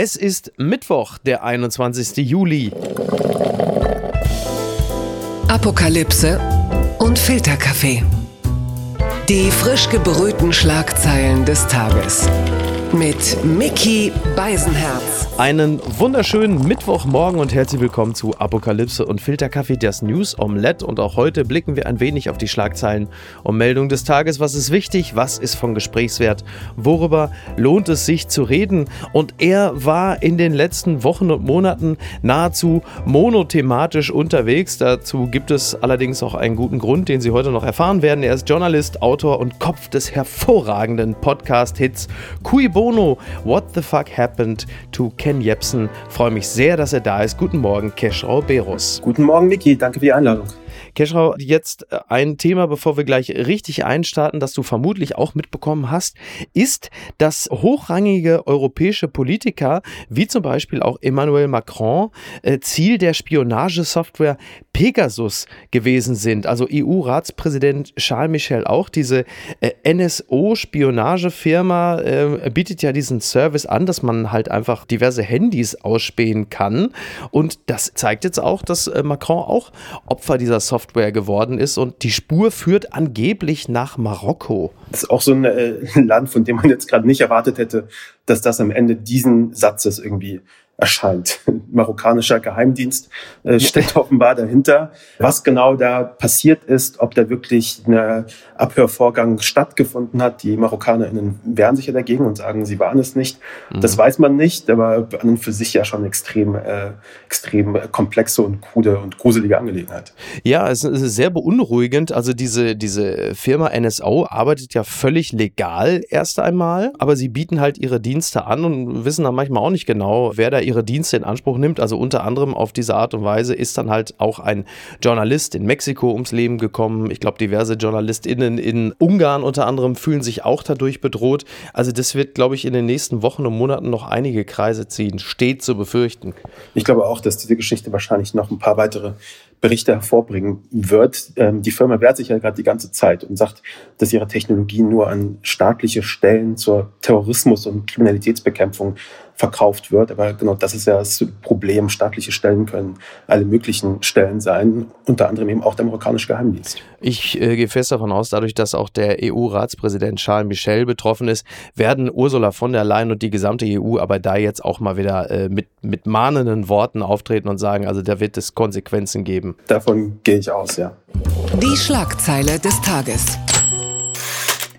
Es ist Mittwoch, der 21. Juli. Apokalypse und Filterkaffee. Die frisch gebrühten Schlagzeilen des Tages. Mit Mickey Beisenherz. Einen wunderschönen Mittwochmorgen und herzlich willkommen zu Apokalypse und Filterkaffee, das News Omelette. Und auch heute blicken wir ein wenig auf die Schlagzeilen und Meldungen des Tages. Was ist wichtig? Was ist von Gesprächswert? Worüber lohnt es sich zu reden? Und er war in den letzten Wochen und Monaten nahezu monothematisch unterwegs. Dazu gibt es allerdings auch einen guten Grund, den Sie heute noch erfahren werden. Er ist Journalist, Autor und Kopf des hervorragenden Podcast-Hits Cui Bono, What the Fuck Happened to Ken Jepsen. Freue mich sehr, dass er da ist. Guten Morgen, Keschrau Berus. Guten Morgen, Niki. Danke für die Einladung. Keschrau, jetzt äh, ein Thema, bevor wir gleich richtig einstarten, das du vermutlich auch mitbekommen hast, ist, dass hochrangige europäische Politiker, wie zum Beispiel auch Emmanuel Macron, äh, Ziel der Spionagesoftware Pegasus gewesen sind. Also EU-Ratspräsident Charles Michel auch. Diese äh, NSO-Spionagefirma bietet ja diesen Service an, dass man halt einfach diverse Handys ausspähen kann. Und das zeigt jetzt auch, dass Macron auch Opfer dieser Software geworden ist. Und die Spur führt angeblich nach Marokko. Das ist auch so ein äh, Land, von dem man jetzt gerade nicht erwartet hätte, dass das am Ende diesen Satzes irgendwie erscheint. Marokkanischer Geheimdienst äh, steckt offenbar dahinter. Was genau da passiert ist, ob da wirklich ein Abhörvorgang stattgefunden hat, die MarokkanerInnen wehren sich ja dagegen und sagen, sie waren es nicht. Mhm. Das weiß man nicht, aber an und für sich ja schon extrem, äh, extrem komplexe und krude und gruselige Angelegenheit. Ja, es ist sehr beunruhigend. Also diese, diese Firma NSO arbeitet ja völlig legal erst einmal, aber sie bieten halt ihre Dienste an und wissen dann manchmal auch nicht genau, wer da ihre Dienste in Anspruch nimmt. Also unter anderem auf diese Art und Weise ist dann halt auch ein Journalist in Mexiko ums Leben gekommen. Ich glaube, diverse JournalistInnen in Ungarn unter anderem fühlen sich auch dadurch bedroht. Also das wird, glaube ich, in den nächsten Wochen und Monaten noch einige Kreise ziehen. Steht zu befürchten. Ich glaube auch, dass diese Geschichte wahrscheinlich noch ein paar weitere Berichte hervorbringen wird. Ähm, die Firma wehrt sich ja gerade die ganze Zeit und sagt, dass ihre Technologie nur an staatliche Stellen zur Terrorismus- und Kriminalitätsbekämpfung verkauft wird. Aber genau das ist ja das Problem. Staatliche Stellen können alle möglichen Stellen sein, unter anderem eben auch der marokkanische Geheimdienst. Ich äh, gehe fest davon aus, dadurch, dass auch der EU-Ratspräsident Charles Michel betroffen ist, werden Ursula von der Leyen und die gesamte EU aber da jetzt auch mal wieder äh, mit, mit mahnenden Worten auftreten und sagen, also da wird es Konsequenzen geben. Davon gehe ich aus, ja. Die Schlagzeile des Tages.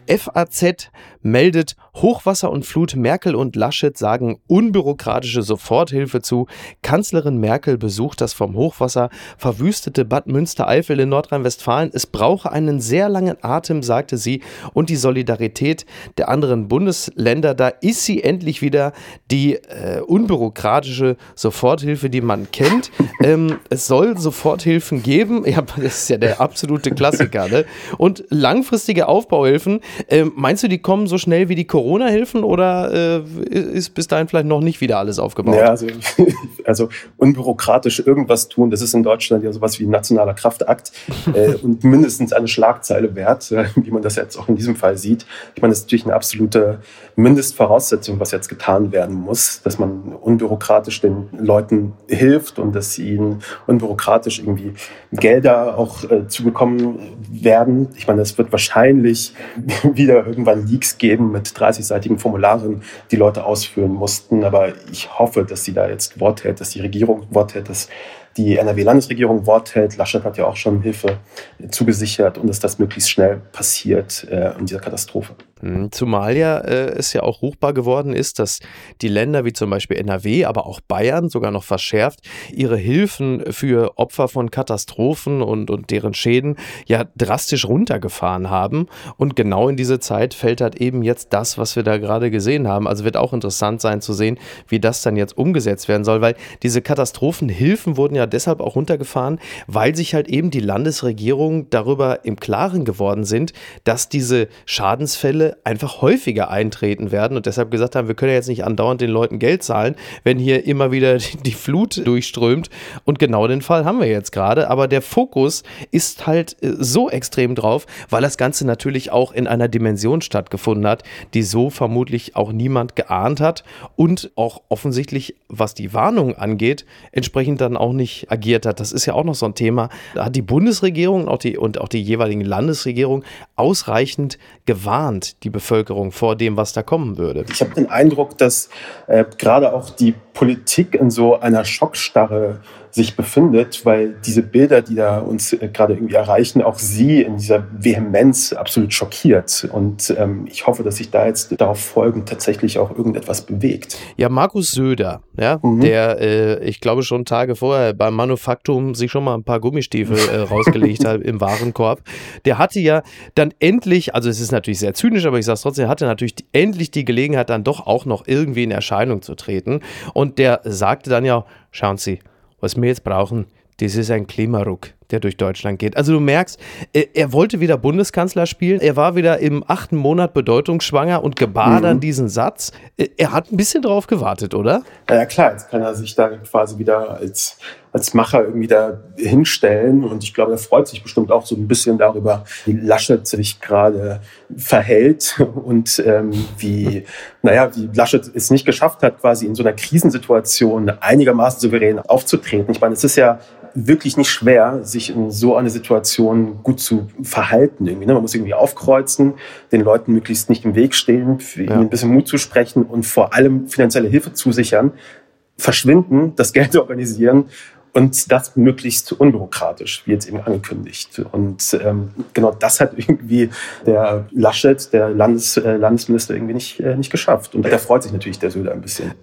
FAZ meldet Hochwasser und Flut. Merkel und Laschet sagen unbürokratische Soforthilfe zu. Kanzlerin Merkel besucht das vom Hochwasser verwüstete Bad Münstereifel in Nordrhein-Westfalen. Es brauche einen sehr langen Atem, sagte sie, und die Solidarität der anderen Bundesländer. Da ist sie endlich wieder die äh, unbürokratische Soforthilfe, die man kennt. ähm, es soll Soforthilfen geben. Ja, das ist ja der absolute Klassiker. Ne? Und langfristige Aufbauhilfen. Ähm, meinst du, die kommen so schnell wie die Corona-Hilfen oder äh, ist bis dahin vielleicht noch nicht wieder alles aufgebaut? Ja, also, also unbürokratisch irgendwas tun, das ist in Deutschland ja sowas wie ein nationaler Kraftakt äh, und mindestens eine Schlagzeile wert, äh, wie man das jetzt auch in diesem Fall sieht. Ich meine, das ist natürlich eine absolute Mindestvoraussetzung, was jetzt getan werden muss, dass man unbürokratisch den Leuten hilft und dass ihnen unbürokratisch irgendwie Gelder auch äh, zugekommen werden. Ich meine, das wird wahrscheinlich wieder irgendwann Leaks geben mit 30-seitigen Formularen, die Leute ausfüllen mussten. Aber ich hoffe, dass sie da jetzt Wort hält, dass die Regierung Wort hält, dass die NRW-Landesregierung Wort hält. Laschet hat ja auch schon Hilfe zugesichert und dass das möglichst schnell passiert äh, in dieser Katastrophe. Hm, zumal ja äh, es ja auch ruchbar geworden ist, dass die Länder wie zum Beispiel NRW, aber auch Bayern sogar noch verschärft, ihre Hilfen für Opfer von Katastrophen und, und deren Schäden ja drastisch runtergefahren haben. Und genau in diese Zeit fällt halt eben jetzt das, was wir da gerade gesehen haben. Also wird auch interessant sein zu sehen, wie das dann jetzt umgesetzt werden soll, weil diese Katastrophenhilfen wurden ja deshalb auch runtergefahren, weil sich halt eben die Landesregierung darüber im Klaren geworden sind, dass diese Schadensfälle einfach häufiger eintreten werden und deshalb gesagt haben, wir können ja jetzt nicht andauernd den Leuten Geld zahlen, wenn hier immer wieder die Flut durchströmt. Und genau den Fall haben wir jetzt gerade. Aber der Fokus ist halt äh, so extrem drauf, weil das Ganze natürlich auch in einer Dimension stattgefunden hat, die so vermutlich auch niemand geahnt hat und auch offensichtlich, was die Warnung angeht, entsprechend dann auch nicht agiert hat. Das ist ja auch noch so ein Thema. Da hat die Bundesregierung und auch die, und auch die jeweiligen Landesregierungen ausreichend gewarnt, die Bevölkerung vor dem, was da kommen würde. Ich habe den Eindruck, dass äh, gerade auch die Politik in so einer Schockstarre sich befindet, weil diese Bilder, die da uns äh, gerade irgendwie erreichen, auch sie in dieser Vehemenz absolut schockiert. Und ähm, ich hoffe, dass sich da jetzt darauf folgend tatsächlich auch irgendetwas bewegt. Ja, Markus Söder, ja, mhm. der, äh, ich glaube, schon Tage vorher beim Manufaktum sich schon mal ein paar Gummistiefel äh, rausgelegt hat im Warenkorb, der hatte ja dann endlich, also es ist natürlich sehr zynisch, aber ich sage es trotzdem, hatte natürlich die, endlich die Gelegenheit, dann doch auch noch irgendwie in Erscheinung zu treten. Und der sagte dann ja, schauen Sie, was wir jetzt brauchen, das ist ein Klimaruck der durch Deutschland geht. Also du merkst, er wollte wieder Bundeskanzler spielen. Er war wieder im achten Monat bedeutungsschwanger und gebar dann mhm. diesen Satz. Er hat ein bisschen drauf gewartet, oder? Ja, klar, jetzt kann er sich da quasi wieder als, als Macher irgendwie da hinstellen. Und ich glaube, er freut sich bestimmt auch so ein bisschen darüber, wie Laschet sich gerade verhält und ähm, wie, naja, wie Laschet es nicht geschafft hat, quasi in so einer Krisensituation einigermaßen souverän aufzutreten. Ich meine, es ist ja wirklich nicht schwer, sich in so einer Situation gut zu verhalten. Irgendwie, ne? Man muss irgendwie aufkreuzen, den Leuten möglichst nicht im Weg stehen, ja. ihnen ein bisschen Mut zu sprechen und vor allem finanzielle Hilfe zusichern, verschwinden, das Geld organisieren und das möglichst unbürokratisch, wie jetzt eben angekündigt. Und ähm, genau das hat irgendwie der Laschet, der Landes, äh, Landesminister, irgendwie nicht, äh, nicht geschafft. Und da freut sich natürlich der Söder ein bisschen.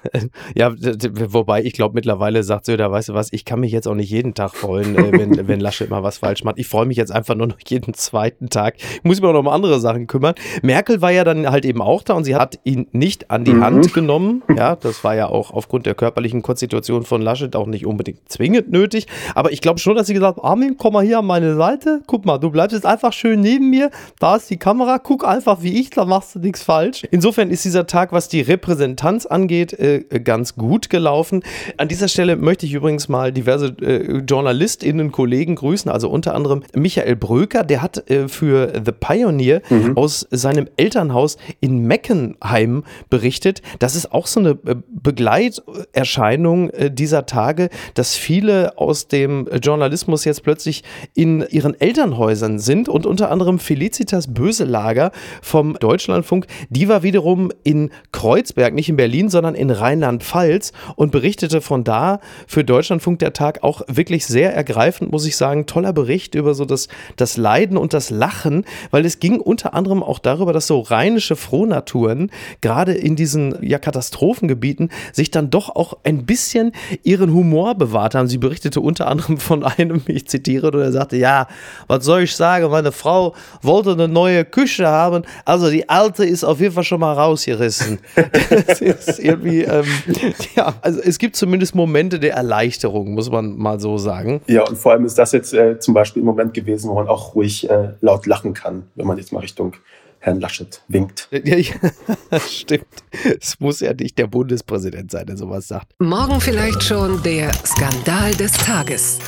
ja, wobei ich glaube, mittlerweile sagt Söder, weißt du was, ich kann mich jetzt auch nicht jeden Tag freuen, äh, wenn, wenn Laschet mal was falsch macht. Ich freue mich jetzt einfach nur noch jeden zweiten Tag. Ich muss mich auch noch um andere Sachen kümmern. Merkel war ja dann halt eben auch da und sie hat ihn nicht an die mhm. Hand genommen. Ja, das war ja auch aufgrund der körperlichen Konstitution von Laschet auch nicht unbedingt zwingend nötig. Aber ich glaube schon, dass sie gesagt hat, Armin, komm mal hier an meine Seite. Guck mal, du bleibst jetzt einfach schön neben mir. Da ist die Kamera. Guck einfach wie ich, da machst du nichts falsch. Insofern ist dieser Tag, was die Repräsentanz angeht, äh, ganz gut gelaufen. An dieser Stelle möchte ich übrigens mal diverse äh, JournalistInnen, Kollegen grüßen. Also unter anderem Michael Bröker, der hat äh, für The Pioneer mhm. aus seinem Elternhaus in Meckenheim berichtet. Das ist auch so eine äh, Begleiterscheinung dieser Tage, dass dass viele aus dem Journalismus jetzt plötzlich in ihren Elternhäusern sind und unter anderem Felicitas Böselager vom Deutschlandfunk, die war wiederum in Kreuzberg, nicht in Berlin, sondern in Rheinland-Pfalz und berichtete von da für Deutschlandfunk der Tag auch wirklich sehr ergreifend, muss ich sagen, toller Bericht über so das, das Leiden und das Lachen, weil es ging unter anderem auch darüber, dass so rheinische Frohnaturen gerade in diesen ja, Katastrophengebieten sich dann doch auch ein bisschen ihren Humor bewahren bewahrt haben. Sie berichtete unter anderem von einem, ich zitiere, und er sagte, ja, was soll ich sagen, meine Frau wollte eine neue Küche haben, also die alte ist auf jeden Fall schon mal rausgerissen. das ist irgendwie, ähm, ja, also es gibt zumindest Momente der Erleichterung, muss man mal so sagen. Ja, und vor allem ist das jetzt äh, zum Beispiel ein Moment gewesen, wo man auch ruhig äh, laut lachen kann, wenn man jetzt mal Richtung Herrn Laschet winkt. Ja, ja, stimmt. Es muss ja nicht der Bundespräsident sein, der sowas sagt. Morgen vielleicht schon der Skandal des Tages.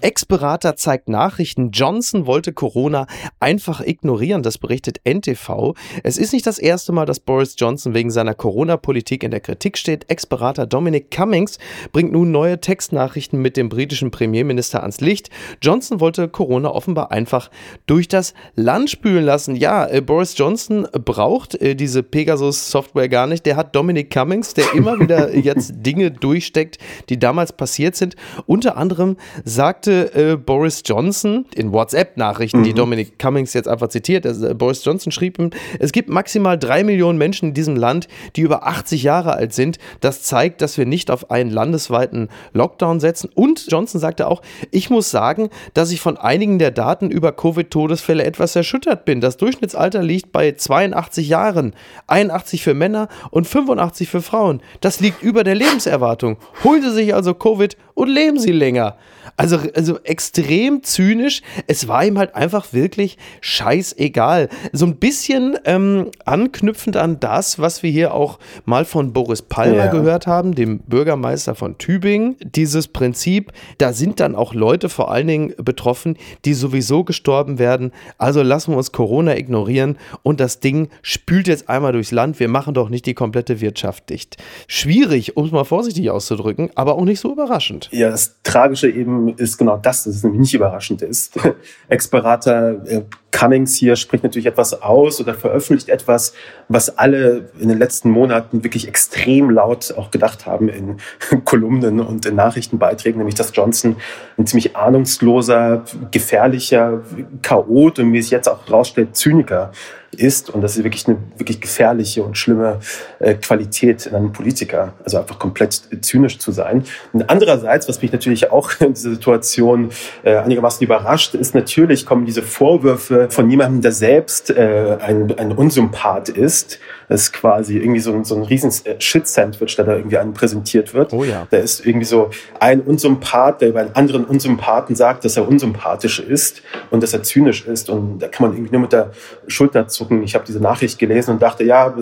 Ex-Berater zeigt Nachrichten, Johnson wollte Corona einfach ignorieren, das berichtet NTV. Es ist nicht das erste Mal, dass Boris Johnson wegen seiner Corona-Politik in der Kritik steht. Ex-Berater Dominic Cummings bringt nun neue Textnachrichten mit dem britischen Premierminister ans Licht. Johnson wollte Corona offenbar einfach durch das Land spülen lassen. Ja, äh, Boris Johnson braucht äh, diese Pegasus-Software gar nicht. Der hat Dominic Cummings, der immer wieder jetzt Dinge durchsteckt, die damals passiert sind. Unter anderem sagte sagte äh, Boris Johnson in WhatsApp-Nachrichten, mhm. die Dominic Cummings jetzt einfach zitiert, also, Boris Johnson schrieb ihm, es gibt maximal drei Millionen Menschen in diesem Land, die über 80 Jahre alt sind. Das zeigt, dass wir nicht auf einen landesweiten Lockdown setzen. Und Johnson sagte auch, ich muss sagen, dass ich von einigen der Daten über Covid-Todesfälle etwas erschüttert bin. Das Durchschnittsalter liegt bei 82 Jahren, 81 für Männer und 85 für Frauen. Das liegt über der Lebenserwartung. Holen Sie sich also Covid und leben Sie länger. Also, also extrem zynisch. Es war ihm halt einfach wirklich scheißegal. So ein bisschen ähm, anknüpfend an das, was wir hier auch mal von Boris Palmer ja. gehört haben, dem Bürgermeister von Tübingen. Dieses Prinzip, da sind dann auch Leute vor allen Dingen betroffen, die sowieso gestorben werden. Also lassen wir uns Corona ignorieren und das Ding spült jetzt einmal durchs Land. Wir machen doch nicht die komplette Wirtschaft dicht. Schwierig, um es mal vorsichtig auszudrücken, aber auch nicht so überraschend. Ja, das Tragische eben ist genau das, dass es nämlich nicht überraschend ist. Ex-Berater äh, Cummings hier spricht natürlich etwas aus oder veröffentlicht etwas, was alle in den letzten Monaten wirklich extrem laut auch gedacht haben in Kolumnen und in Nachrichtenbeiträgen, nämlich dass Johnson ein ziemlich ahnungsloser, gefährlicher Chaot und wie es jetzt auch rausstellt, Zyniker ist. Und das ist wirklich eine wirklich gefährliche und schlimme äh, Qualität in einem Politiker. Also einfach komplett zynisch zu sein. Und andererseits, was mich natürlich auch in dieser Situation äh, einigermaßen überrascht, ist natürlich kommen diese Vorwürfe von jemandem, der selbst äh, ein, ein Unsympath ist. Das ist quasi irgendwie so, so ein riesen Shit-Sandwich, der da irgendwie einem präsentiert wird. Oh ja. Da ist irgendwie so ein Unsympath, der über einen anderen Unsympathen sagt, dass er unsympathisch ist und dass er zynisch ist. Und da kann man irgendwie nur mit der Schulter zucken. Ich habe diese Nachricht gelesen und dachte, ja,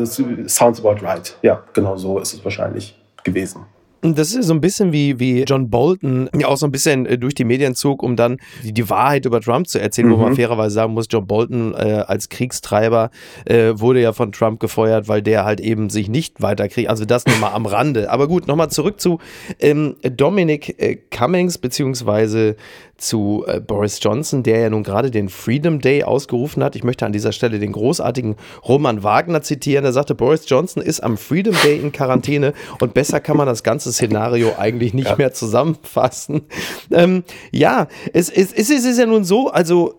sounds about right. Ja, genau so ist es wahrscheinlich gewesen. Das ist so ein bisschen wie, wie John Bolton ja auch so ein bisschen äh, durch die Medien zog, um dann die, die Wahrheit über Trump zu erzählen, mhm. wo man mhm. fairerweise sagen muss, John Bolton äh, als Kriegstreiber äh, wurde ja von Trump gefeuert, weil der halt eben sich nicht weiterkriegt. Also das nur mal am Rande. Aber gut, nochmal zurück zu ähm, Dominic äh, Cummings, beziehungsweise zu äh, Boris Johnson, der ja nun gerade den Freedom Day ausgerufen hat. Ich möchte an dieser Stelle den großartigen Roman Wagner zitieren. Er sagte, Boris Johnson ist am Freedom Day in Quarantäne und besser kann man das ganze Szenario eigentlich nicht ja. mehr zusammenfassen. Ähm, ja, es, es, es ist ja nun so, also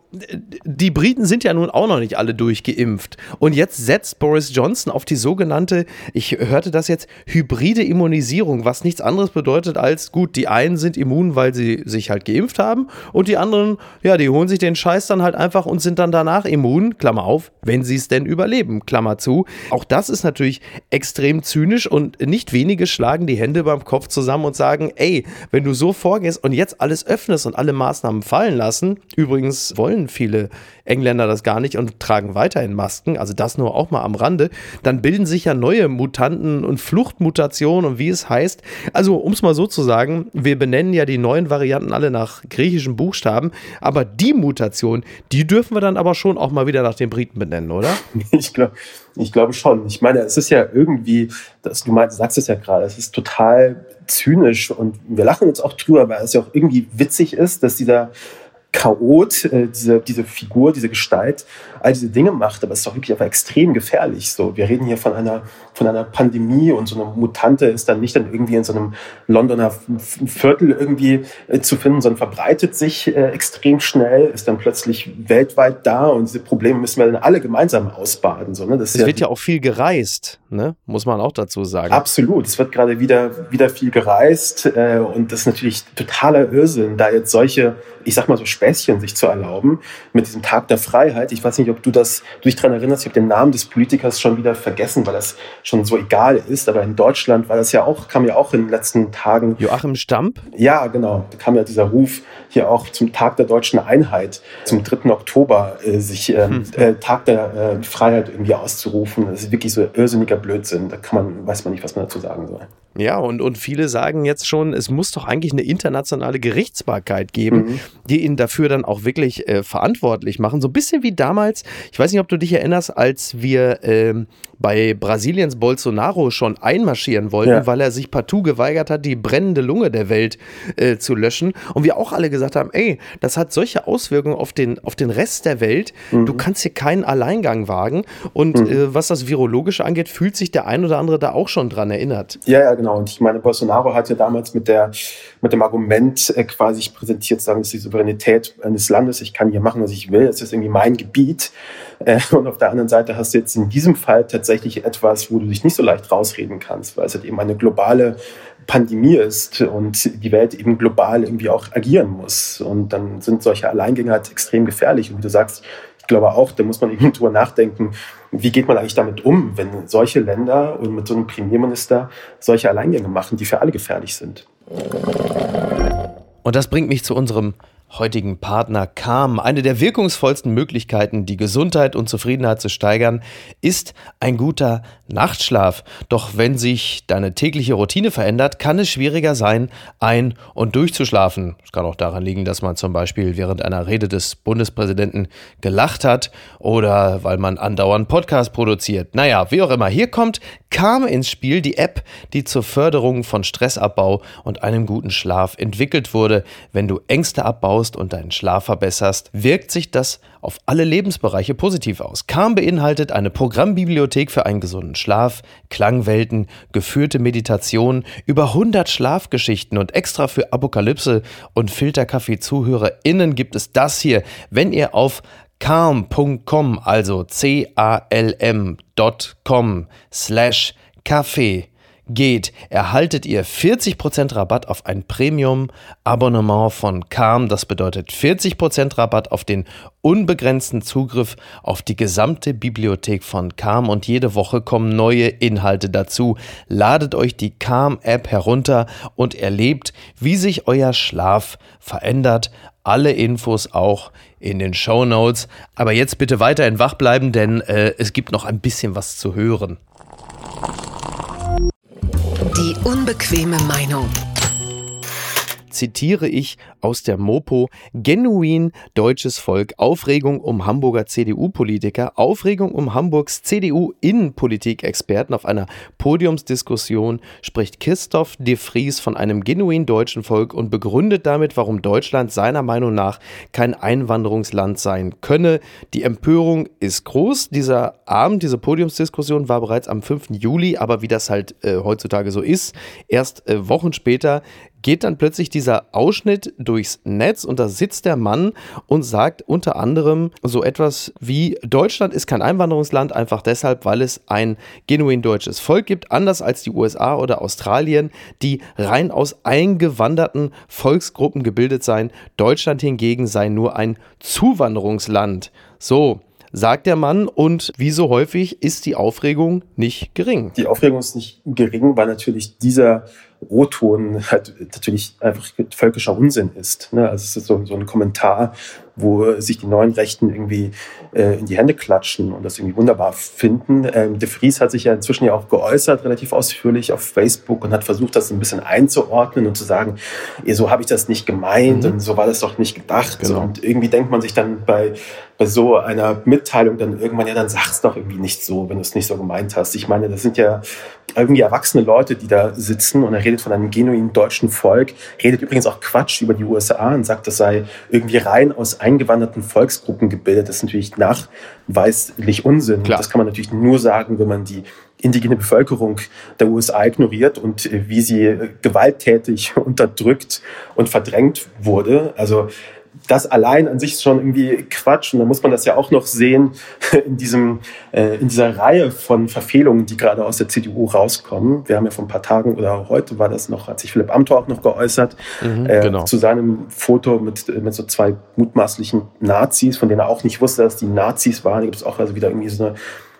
die Briten sind ja nun auch noch nicht alle durchgeimpft. Und jetzt setzt Boris Johnson auf die sogenannte, ich hörte das jetzt, hybride Immunisierung, was nichts anderes bedeutet als, gut, die einen sind immun, weil sie sich halt geimpft haben und die anderen, ja, die holen sich den Scheiß dann halt einfach und sind dann danach immun, Klammer auf, wenn sie es denn überleben, Klammer zu. Auch das ist natürlich extrem zynisch und nicht wenige schlagen die Hände beim Kopf zusammen und sagen, ey, wenn du so vorgehst und jetzt alles öffnest und alle Maßnahmen fallen lassen, übrigens wollen viele Engländer das gar nicht und tragen weiterhin Masken, also das nur auch mal am Rande, dann bilden sich ja neue Mutanten und Fluchtmutationen und wie es heißt. Also, um es mal so zu sagen, wir benennen ja die neuen Varianten alle nach griechischen Buchstaben, aber die Mutation, die dürfen wir dann aber schon auch mal wieder nach den Briten benennen, oder? Ich glaube ich glaube schon. Ich meine, es ist ja irgendwie, das, du meinst, sagst es ja gerade, es ist total zynisch und wir lachen jetzt auch drüber, weil es ja auch irgendwie witzig ist, dass dieser Chaot, äh, diese, diese Figur, diese Gestalt, all diese Dinge macht, aber es ist doch wirklich einfach extrem gefährlich. So, wir reden hier von einer, von einer Pandemie und so eine Mutante ist dann nicht dann irgendwie in so einem Londoner Viertel irgendwie äh, zu finden, sondern verbreitet sich äh, extrem schnell, ist dann plötzlich weltweit da und diese Probleme müssen wir dann alle gemeinsam ausbaden. So, ne? das es wird ja auch viel gereist, ne? muss man auch dazu sagen. Absolut, es wird gerade wieder, wieder viel gereist äh, und das ist natürlich totaler Irrsinn, da jetzt solche, ich sag mal so Späßchen sich zu erlauben mit diesem Tag der Freiheit. Ich weiß nicht, ob du das, du dich daran erinnerst, ich habe den Namen des Politikers schon wieder vergessen, weil das schon so egal ist. Aber in Deutschland war das ja auch, kam ja auch in den letzten Tagen. Joachim Stamp? Ja, genau. Da kam ja dieser Ruf hier auch zum Tag der deutschen Einheit, zum 3. Oktober, äh, sich äh, hm. äh, Tag der äh, Freiheit irgendwie auszurufen. Das ist wirklich so irrsinniger Blödsinn. Da kann man, weiß man nicht, was man dazu sagen soll. Ja, und, und viele sagen jetzt schon, es muss doch eigentlich eine internationale Gerichtsbarkeit geben, mhm. die ihn dafür dann auch wirklich äh, verantwortlich machen. So ein bisschen wie damals, ich weiß nicht, ob du dich erinnerst, als wir ähm, bei Brasiliens Bolsonaro schon einmarschieren wollten, ja. weil er sich partout geweigert hat, die brennende Lunge der Welt äh, zu löschen. Und wir auch alle gesagt haben, ey, das hat solche Auswirkungen auf den, auf den Rest der Welt. Mhm. Du kannst hier keinen Alleingang wagen. Und mhm. äh, was das Virologische angeht, fühlt sich der ein oder andere da auch schon dran erinnert. Ja, ja, genau genau. Und ich meine, Bolsonaro hat ja damals mit, der, mit dem Argument äh, quasi präsentiert, sagen, es ist die Souveränität eines Landes, ich kann hier machen, was ich will, es ist irgendwie mein Gebiet. Äh, und auf der anderen Seite hast du jetzt in diesem Fall tatsächlich etwas, wo du dich nicht so leicht rausreden kannst, weil es halt eben eine globale Pandemie ist und die Welt eben global irgendwie auch agieren muss. Und dann sind solche Alleingänge halt extrem gefährlich. Und wie du sagst, glaube auch, da muss man eben drüber nachdenken, wie geht man eigentlich damit um, wenn solche Länder und mit so einem Premierminister solche Alleingänge machen, die für alle gefährlich sind. Und das bringt mich zu unserem heutigen Partner Calm. Eine der wirkungsvollsten Möglichkeiten, die Gesundheit und Zufriedenheit zu steigern, ist ein guter Nachtschlaf. Doch wenn sich deine tägliche Routine verändert, kann es schwieriger sein, ein- und durchzuschlafen. Es kann auch daran liegen, dass man zum Beispiel während einer Rede des Bundespräsidenten gelacht hat oder weil man andauernd Podcast produziert. Naja, wie auch immer. Hier kommt Calm ins Spiel, die App, die zur Förderung von Stressabbau und einem guten Schlaf entwickelt wurde. Wenn du Ängste abbaust, aufbaust und deinen Schlaf verbesserst, wirkt sich das auf alle Lebensbereiche positiv aus. Calm beinhaltet eine Programmbibliothek für einen gesunden Schlaf, Klangwelten, geführte Meditation, über 100 Schlafgeschichten und extra für Apokalypse und Filterkaffee-ZuhörerInnen gibt es das hier, wenn ihr auf calm.com, also c-a-l-m.com slash Kaffee geht, erhaltet ihr 40% Rabatt auf ein Premium-Abonnement von Calm. Das bedeutet 40% Rabatt auf den unbegrenzten Zugriff auf die gesamte Bibliothek von Calm und jede Woche kommen neue Inhalte dazu. Ladet euch die Calm-App herunter und erlebt, wie sich euer Schlaf verändert. Alle Infos auch in den Show Notes. Aber jetzt bitte weiterhin wach bleiben, denn äh, es gibt noch ein bisschen was zu hören. Unbequeme Meinung. Zitiere ich aus der Mopo, genuin deutsches Volk, Aufregung um Hamburger CDU-Politiker, Aufregung um Hamburgs CDU-Innenpolitik-Experten auf einer Podiumsdiskussion spricht Christoph de Vries von einem genuin deutschen Volk und begründet damit, warum Deutschland seiner Meinung nach kein Einwanderungsland sein könne. Die Empörung ist groß. Dieser Abend, diese Podiumsdiskussion war bereits am 5. Juli, aber wie das halt äh, heutzutage so ist, erst äh, Wochen später geht dann plötzlich dieser Ausschnitt durchs Netz und da sitzt der Mann und sagt unter anderem so etwas wie Deutschland ist kein Einwanderungsland, einfach deshalb, weil es ein genuin deutsches Volk gibt, anders als die USA oder Australien, die rein aus eingewanderten Volksgruppen gebildet seien. Deutschland hingegen sei nur ein Zuwanderungsland. So, sagt der Mann. Und wie so häufig ist die Aufregung nicht gering. Die Aufregung ist nicht gering, weil natürlich dieser O-Ton halt natürlich einfach völkischer Unsinn ist. Ne? Also es ist so, so ein Kommentar, wo sich die neuen Rechten irgendwie äh, in die Hände klatschen und das irgendwie wunderbar finden. Ähm, De Vries hat sich ja inzwischen ja auch geäußert, relativ ausführlich auf Facebook und hat versucht, das ein bisschen einzuordnen und zu sagen, so habe ich das nicht gemeint mhm. und so war das doch nicht gedacht. Genau. Und irgendwie denkt man sich dann bei, bei so einer Mitteilung dann irgendwann, ja, dann sag's doch irgendwie nicht so, wenn du es nicht so gemeint hast. Ich meine, das sind ja irgendwie erwachsene Leute, die da sitzen und er redet von einem genuinen deutschen Volk, redet übrigens auch Quatsch über die USA und sagt, das sei irgendwie rein aus eingewanderten Volksgruppen gebildet. Das ist natürlich nachweislich Unsinn. Klar. Das kann man natürlich nur sagen, wenn man die indigene Bevölkerung der USA ignoriert und wie sie gewalttätig unterdrückt und verdrängt wurde. Also das allein an sich ist schon irgendwie Quatsch. Und dann muss man das ja auch noch sehen in, diesem, äh, in dieser Reihe von Verfehlungen, die gerade aus der CDU rauskommen. Wir haben ja vor ein paar Tagen oder heute war das noch, hat sich Philipp Amthor auch noch geäußert, mhm, äh, genau. zu seinem Foto mit, mit so zwei mutmaßlichen Nazis, von denen er auch nicht wusste, dass die Nazis waren. Da gibt es auch also wieder irgendwie so eine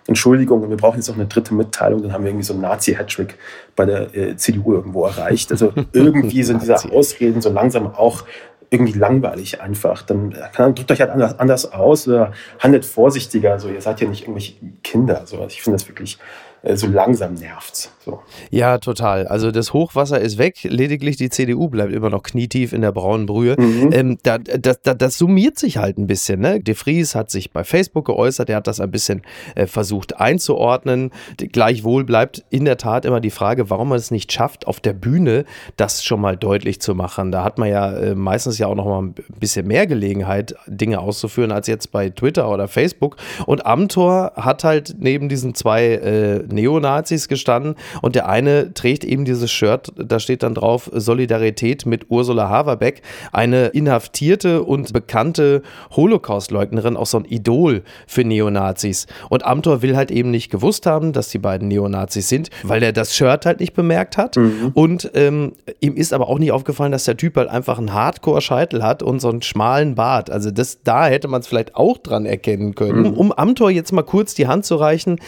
Entschuldigung und wir brauchen jetzt noch eine dritte Mitteilung, dann haben wir irgendwie so einen Nazi-Hattrick bei der äh, CDU irgendwo erreicht. Also irgendwie sind diese Ausreden so langsam auch irgendwie langweilig einfach. Dann kann, drückt euch halt anders aus oder handelt vorsichtiger. So, ihr seid ja nicht irgendwelche Kinder. So, also ich finde das wirklich äh, so langsam nervt. So. Ja, total. Also das Hochwasser ist weg, lediglich die CDU bleibt immer noch knietief in der braunen Brühe. Mhm. Ähm, da, da, da, das summiert sich halt ein bisschen. Ne? De Vries hat sich bei Facebook geäußert, er hat das ein bisschen äh, versucht einzuordnen. Gleichwohl bleibt in der Tat immer die Frage, warum man es nicht schafft, auf der Bühne das schon mal deutlich zu machen. Da hat man ja äh, meistens ja auch noch mal ein bisschen mehr Gelegenheit, Dinge auszuführen, als jetzt bei Twitter oder Facebook. Und Amtor hat halt neben diesen zwei äh, Neonazis gestanden und der eine trägt eben dieses Shirt, da steht dann drauf Solidarität mit Ursula Haverbeck, eine inhaftierte und bekannte Holocaust-Leugnerin, auch so ein Idol für Neonazis. Und Amtor will halt eben nicht gewusst haben, dass die beiden Neonazis sind, weil er das Shirt halt nicht bemerkt hat. Mhm. Und ähm, ihm ist aber auch nicht aufgefallen, dass der Typ halt einfach einen Hardcore-Scheitel hat und so einen schmalen Bart. Also das, da hätte man es vielleicht auch dran erkennen können. Mhm. Um Amtor jetzt mal kurz die Hand zu reichen,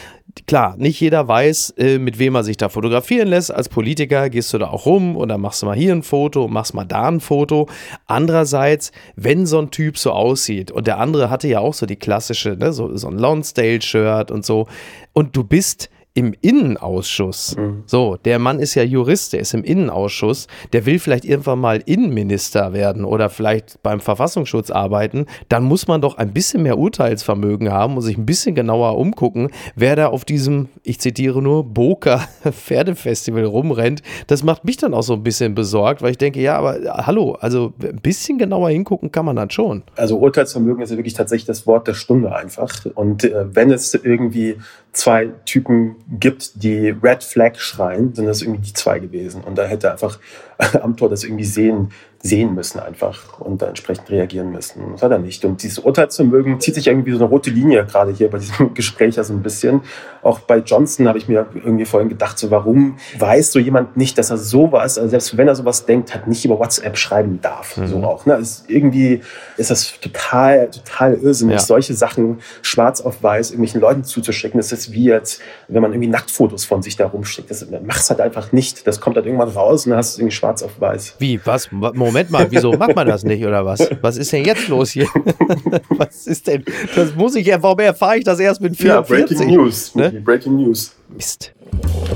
klar, nicht jeder weiß, äh, mit wem er sich da fotografieren lässt. Als Politiker gehst du da auch rum oder machst du mal hier ein Foto, machst mal da ein Foto. Andererseits, wenn so ein Typ so aussieht und der andere hatte ja auch so die klassische, ne, so, so ein Lonsdale-Shirt und so, und du bist im Innenausschuss. Mhm. So, der Mann ist ja Jurist, der ist im Innenausschuss, der will vielleicht irgendwann mal Innenminister werden oder vielleicht beim Verfassungsschutz arbeiten, dann muss man doch ein bisschen mehr Urteilsvermögen haben und sich ein bisschen genauer umgucken, wer da auf diesem, ich zitiere nur, Boca Pferdefestival rumrennt. Das macht mich dann auch so ein bisschen besorgt, weil ich denke, ja, aber hallo, also ein bisschen genauer hingucken kann man dann schon. Also Urteilsvermögen ist ja wirklich tatsächlich das Wort der Stunde einfach. Und äh, wenn es irgendwie zwei Typen gibt, die Red Flag schreien, sind das irgendwie die zwei gewesen. Und da hätte einfach Amtor das irgendwie sehen sehen müssen einfach und da entsprechend reagieren müssen. Das hat er nicht. Und dieses Urteilsvermögen zieht sich irgendwie so eine rote Linie gerade hier bei diesem Gespräch ja so ein bisschen. Auch bei Johnson habe ich mir irgendwie vorhin gedacht, so warum weiß so jemand nicht, dass er sowas, also selbst wenn er sowas denkt, hat nicht über WhatsApp schreiben darf. Mhm. So auch. Ne? Ist, irgendwie ist das total, total irrsinnig, ja. solche Sachen schwarz auf weiß irgendwelchen Leuten zuzuschicken. Das ist wie jetzt, wenn man irgendwie Nacktfotos von sich da rumschickt. Das machst halt einfach nicht. Das kommt halt irgendwann raus und dann hast du es irgendwie schwarz auf weiß. Wie? Was? Moment mal, wieso macht man das nicht oder was? Was ist denn jetzt los hier? was ist denn? Das muss ich ja, warum erfahre ich das erst mit 44? Ja, Breaking News. Ne? Breaking News. Mist.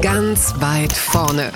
Ganz weit vorne.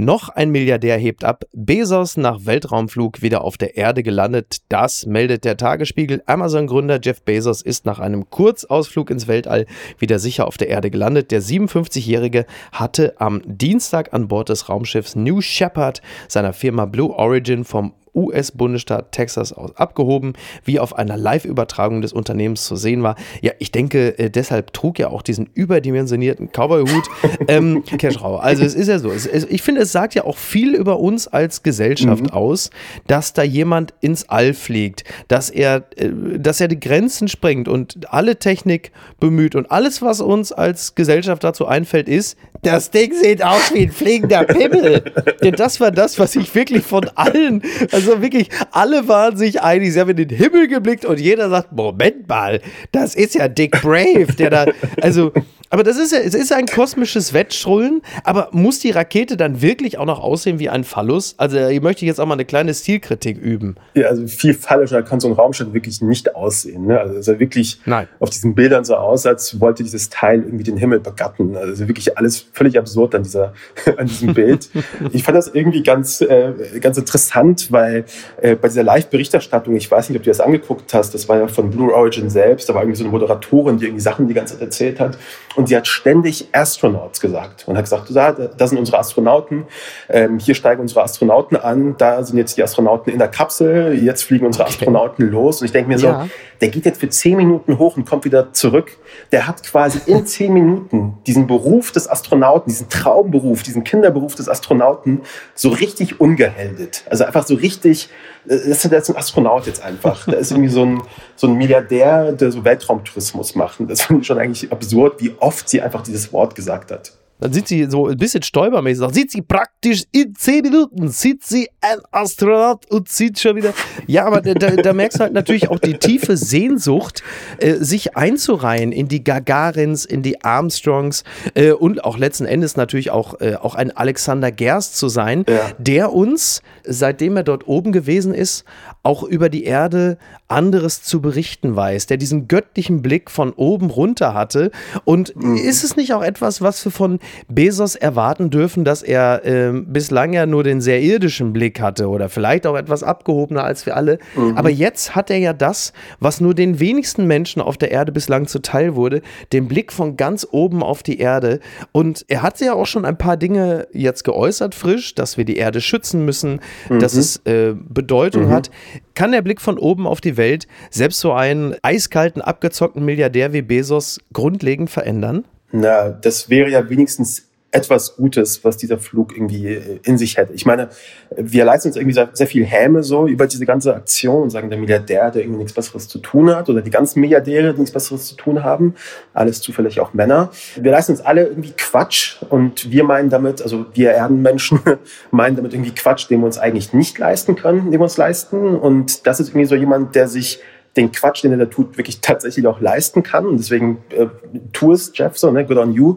Noch ein Milliardär hebt ab. Bezos nach Weltraumflug wieder auf der Erde gelandet. Das meldet der Tagesspiegel. Amazon-Gründer Jeff Bezos ist nach einem Kurzausflug ins Weltall wieder sicher auf der Erde gelandet. Der 57-Jährige hatte am Dienstag an Bord des Raumschiffs New Shepard seiner Firma Blue Origin vom US-Bundesstaat Texas aus abgehoben, wie auf einer Live-Übertragung des Unternehmens zu sehen war. Ja, ich denke, äh, deshalb trug er auch diesen überdimensionierten Cowboy-Hut. ähm, Keschrau. Also es ist ja so. Es, es, ich finde, es sagt ja auch viel über uns als Gesellschaft mhm. aus, dass da jemand ins All fliegt, dass er, äh, dass er die Grenzen sprengt und alle Technik bemüht und alles, was uns als Gesellschaft dazu einfällt, ist, das Ding sieht aus wie ein fliegender Pimmel. Denn das war das, was ich wirklich von allen, also wirklich, alle waren sich einig. Sie haben in den Himmel geblickt und jeder sagt, Moment mal, das ist ja Dick Brave, der da, also aber das ist ja, es ist ein kosmisches Wettstrullen, aber muss die Rakete dann wirklich auch noch aussehen wie ein Phallus? Also ich möchte jetzt auch mal eine kleine Stilkritik üben. Ja, also viel phallischer kann so ein Raumschiff wirklich nicht aussehen. Ne? Also es sah wirklich Nein. auf diesen Bildern so aus, als wollte dieses Teil irgendwie den Himmel begatten. Also wirklich alles völlig absurd an, dieser, an diesem Bild. ich fand das irgendwie ganz, äh, ganz interessant, weil äh, bei dieser Live-Berichterstattung, ich weiß nicht, ob du das angeguckt hast, das war ja von Blue Origin selbst, da war irgendwie so eine Moderatorin, die irgendwie Sachen die ganze Zeit erzählt hat. Und sie hat ständig Astronauts gesagt und hat gesagt, da, da sind unsere Astronauten, ähm, hier steigen unsere Astronauten an, da sind jetzt die Astronauten in der Kapsel, jetzt fliegen unsere Astronauten los. Und ich denke mir ja. so, der geht jetzt für zehn Minuten hoch und kommt wieder zurück. Der hat quasi in zehn Minuten diesen Beruf des Astronauten, diesen Traumberuf, diesen Kinderberuf des Astronauten so richtig ungeheldet. Also einfach so richtig das ist ein Astronaut jetzt einfach. Da ist irgendwie so ein, so ein Milliardär, der so Weltraumtourismus macht. Das finde ich schon eigentlich absurd, wie oft sie einfach dieses Wort gesagt hat. Dann sind sie so ein bisschen stolpermäßig. Dann sieht sie praktisch in zehn Minuten, sieht sie ein Astronaut und sieht schon wieder. Ja, aber da, da merkst du halt natürlich auch die tiefe Sehnsucht, äh, sich einzureihen in die Gagarins, in die Armstrongs äh, und auch letzten Endes natürlich auch, äh, auch ein Alexander Gerst zu sein, ja. der uns, seitdem er dort oben gewesen ist, auch über die Erde anderes zu berichten weiß, der diesen göttlichen Blick von oben runter hatte. Und mhm. ist es nicht auch etwas, was wir von Bezos erwarten dürfen, dass er äh, bislang ja nur den sehr irdischen Blick hatte oder vielleicht auch etwas abgehobener als wir alle. Mhm. Aber jetzt hat er ja das, was nur den wenigsten Menschen auf der Erde bislang zuteil wurde, den Blick von ganz oben auf die Erde. Und er hat ja auch schon ein paar Dinge jetzt geäußert, frisch, dass wir die Erde schützen müssen, mhm. dass es äh, Bedeutung mhm. hat. Kann der Blick von oben auf die Welt selbst so einen eiskalten, abgezockten Milliardär wie Bezos grundlegend verändern? Na, das wäre ja wenigstens etwas Gutes, was dieser Flug irgendwie äh, in sich hätte. Ich meine, wir leisten uns irgendwie sehr, sehr viel Häme so über diese ganze Aktion und sagen, der Milliardär, der irgendwie nichts Besseres zu tun hat oder die ganzen Milliardäre, die nichts Besseres zu tun haben, alles zufällig auch Männer. Wir leisten uns alle irgendwie Quatsch und wir meinen damit, also wir Erdenmenschen meinen damit irgendwie Quatsch, den wir uns eigentlich nicht leisten können, den wir uns leisten und das ist irgendwie so jemand, der sich den Quatsch, den er da tut, wirklich tatsächlich auch leisten kann. Und deswegen äh, tu es, Jeff, so, ne, good on you.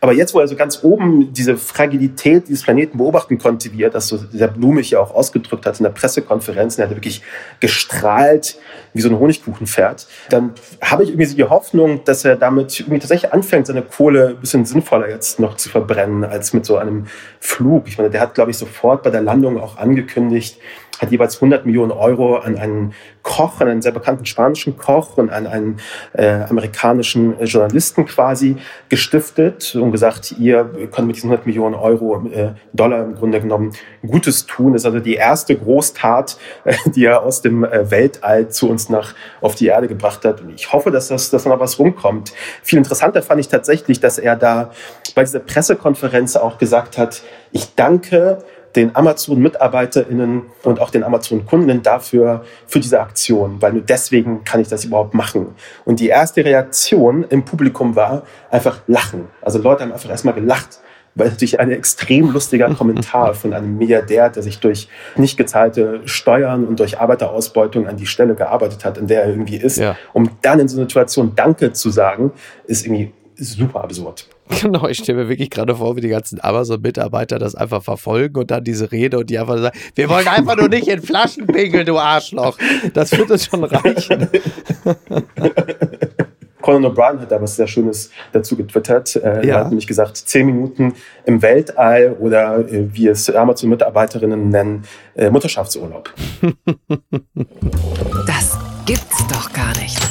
Aber jetzt, wo er so ganz oben diese Fragilität dieses Planeten beobachten konnte, wie er das so sehr blumig ja auch ausgedrückt hat in der Pressekonferenz, er hat wirklich gestrahlt wie so ein Honigkuchenpferd, dann habe ich irgendwie die Hoffnung, dass er damit irgendwie tatsächlich anfängt, seine Kohle ein bisschen sinnvoller jetzt noch zu verbrennen, als mit so einem Flug. Ich meine, der hat, glaube ich, sofort bei der Landung auch angekündigt, hat jeweils 100 Millionen Euro an einen Koch, an einen sehr bekannten spanischen Koch und an einen äh, amerikanischen Journalisten quasi gestiftet und gesagt, ihr könnt mit diesen 100 Millionen Euro, äh, Dollar im Grunde genommen Gutes tun. Das ist also die erste Großtat, äh, die er aus dem äh, Weltall zu uns nach auf die Erde gebracht hat. Und ich hoffe, dass das, dass da noch was rumkommt. Viel interessanter fand ich tatsächlich, dass er da bei dieser Pressekonferenz auch gesagt hat, ich danke den Amazon-MitarbeiterInnen und auch den Amazon-Kunden dafür, für diese Aktion, weil nur deswegen kann ich das überhaupt machen. Und die erste Reaktion im Publikum war einfach Lachen. Also Leute haben einfach erstmal gelacht weil natürlich ein extrem lustiger Kommentar von einem Milliardär, der sich durch nicht gezahlte Steuern und durch Arbeiterausbeutung an die Stelle gearbeitet hat, in der er irgendwie ist, ja. um dann in so einer Situation Danke zu sagen, ist irgendwie super absurd. Genau, ich stelle mir wirklich gerade vor, wie die ganzen Amazon-Mitarbeiter das einfach verfolgen und dann diese Rede und die einfach sagen, wir wollen einfach nur nicht in Flaschen pinkeln, du Arschloch. Das wird uns schon reichen. Conan O'Brien hat da was sehr Schönes dazu getwittert. Äh, ja. Er hat nämlich gesagt, zehn Minuten im Weltall oder äh, wie es Amazon-Mitarbeiterinnen nennen, äh, Mutterschaftsurlaub. Das gibt's doch gar nicht.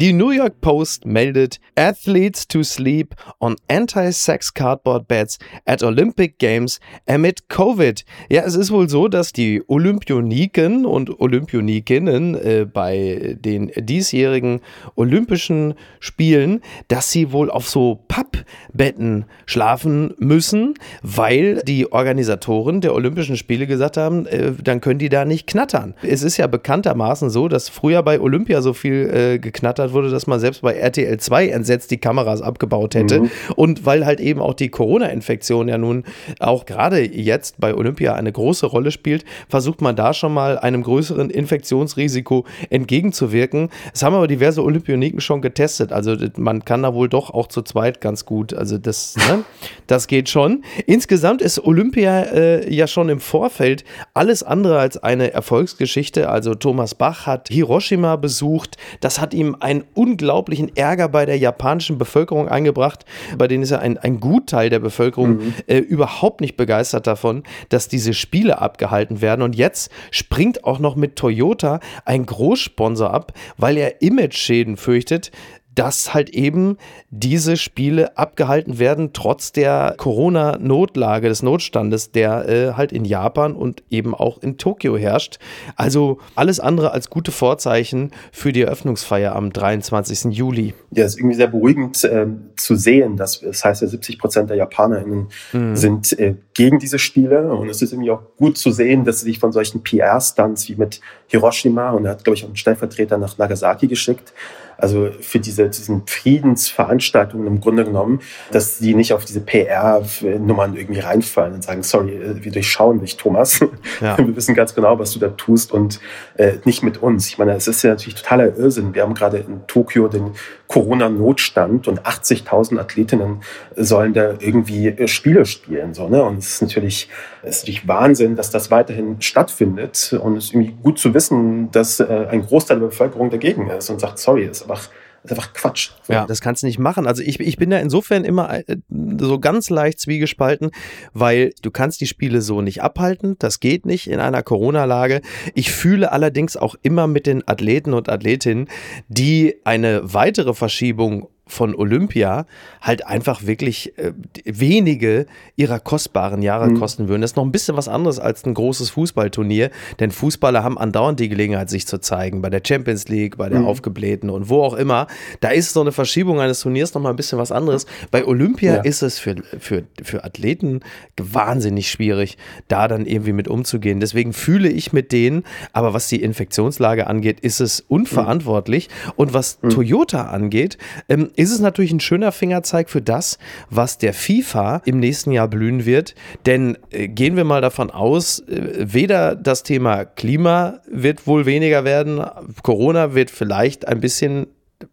Die New York Post meldet Athletes to sleep on anti-sex cardboard beds at Olympic Games amid Covid. Ja, es ist wohl so, dass die Olympioniken und Olympionikinnen äh, bei den diesjährigen Olympischen Spielen, dass sie wohl auf so Pappbetten schlafen müssen, weil die Organisatoren der Olympischen Spiele gesagt haben, äh, dann können die da nicht knattern. Es ist ja bekanntermaßen so, dass früher bei Olympia so viel äh, geknattert gefordert wurde, dass man selbst bei RTL 2 entsetzt die Kameras abgebaut hätte. Mhm. Und weil halt eben auch die Corona-Infektion ja nun auch gerade jetzt bei Olympia eine große Rolle spielt, versucht man da schon mal einem größeren Infektionsrisiko entgegenzuwirken. Es haben aber diverse Olympioniken schon getestet. Also man kann da wohl doch auch zu zweit ganz gut. Also das, ne, das geht schon. Insgesamt ist Olympia äh, ja schon im Vorfeld alles andere als eine Erfolgsgeschichte. Also Thomas Bach hat Hiroshima besucht. Das hat ihm ein einen unglaublichen Ärger bei der japanischen Bevölkerung eingebracht. Bei denen ist ja ein, ein Gutteil der Bevölkerung mhm. äh, überhaupt nicht begeistert davon, dass diese Spiele abgehalten werden. Und jetzt springt auch noch mit Toyota ein Großsponsor ab, weil er Image-Schäden fürchtet, dass halt eben diese Spiele abgehalten werden, trotz der Corona-Notlage, des Notstandes, der äh, halt in Japan und eben auch in Tokio herrscht. Also alles andere als gute Vorzeichen für die Eröffnungsfeier am 23. Juli. Ja, es ist irgendwie sehr beruhigend äh, zu sehen, dass das heißt ja 70 Prozent der JapanerInnen mhm. sind äh, gegen diese Spiele und es ist irgendwie auch gut zu sehen, dass sie sich von solchen PR-Stunts wie mit Hiroshima und er hat, glaube ich, auch einen Stellvertreter nach Nagasaki geschickt, also für diese, diesen Friedensveranstaltungen im Grunde genommen, dass die nicht auf diese PR-Nummern irgendwie reinfallen und sagen, sorry, äh, wir durchschauen dich, Thomas. Ja. Wir wissen ganz genau, was du da tust und äh, nicht mit uns. Ich meine, es ist ja natürlich totaler Irrsinn. Wir haben gerade in Tokio den Corona-Notstand und 80.000 Athletinnen sollen da irgendwie äh, Spiele spielen. So, ne? Und es ist natürlich, es ist natürlich Wahnsinn, dass das weiterhin stattfindet. Und es ist irgendwie gut zu wissen, dass äh, ein Großteil der Bevölkerung dagegen ist und sagt, sorry, ist einfach das ist einfach Quatsch. Ja, das kannst du nicht machen. Also ich, ich bin da insofern immer äh, so ganz leicht zwiegespalten, weil du kannst die Spiele so nicht abhalten. Das geht nicht in einer Corona-Lage. Ich fühle allerdings auch immer mit den Athleten und Athletinnen, die eine weitere Verschiebung von Olympia halt einfach wirklich äh, wenige ihrer kostbaren Jahre mhm. kosten würden. Das ist noch ein bisschen was anderes als ein großes Fußballturnier, denn Fußballer haben andauernd die Gelegenheit, sich zu zeigen, bei der Champions League, bei der mhm. Aufgeblähten und wo auch immer. Da ist so eine Verschiebung eines Turniers noch mal ein bisschen was anderes. Bei Olympia ja. ist es für, für, für Athleten wahnsinnig schwierig, da dann irgendwie mit umzugehen. Deswegen fühle ich mit denen, aber was die Infektionslage angeht, ist es unverantwortlich. Mhm. Und was mhm. Toyota angeht, ähm, ist es natürlich ein schöner Fingerzeig für das, was der FIFA im nächsten Jahr blühen wird. Denn äh, gehen wir mal davon aus, äh, weder das Thema Klima wird wohl weniger werden, Corona wird vielleicht ein bisschen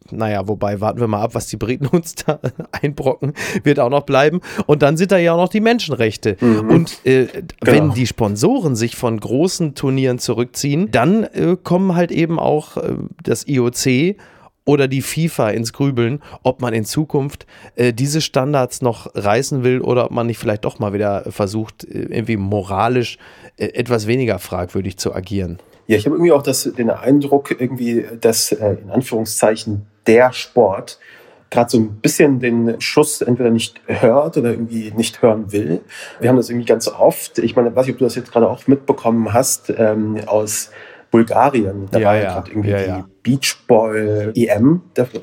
naja, wobei warten wir mal ab, was die Briten uns da einbrocken, wird auch noch bleiben. Und dann sind da ja auch noch die Menschenrechte. Mhm. Und äh, genau. wenn die Sponsoren sich von großen Turnieren zurückziehen, dann äh, kommen halt eben auch äh, das IOC oder die FIFA ins Grübeln, ob man in Zukunft äh, diese Standards noch reißen will oder ob man nicht vielleicht doch mal wieder versucht, äh, irgendwie moralisch äh, etwas weniger fragwürdig zu agieren. Ja, ich habe irgendwie auch das, den Eindruck, irgendwie, dass äh, in Anführungszeichen der Sport gerade so ein bisschen den Schuss entweder nicht hört oder irgendwie nicht hören will. Wir haben das irgendwie ganz oft. Ich meine, weiß ich, ob du das jetzt gerade auch mitbekommen hast, ähm, aus Bulgarien. Da ja, war ja gerade irgendwie ja, ja. die Beachball EM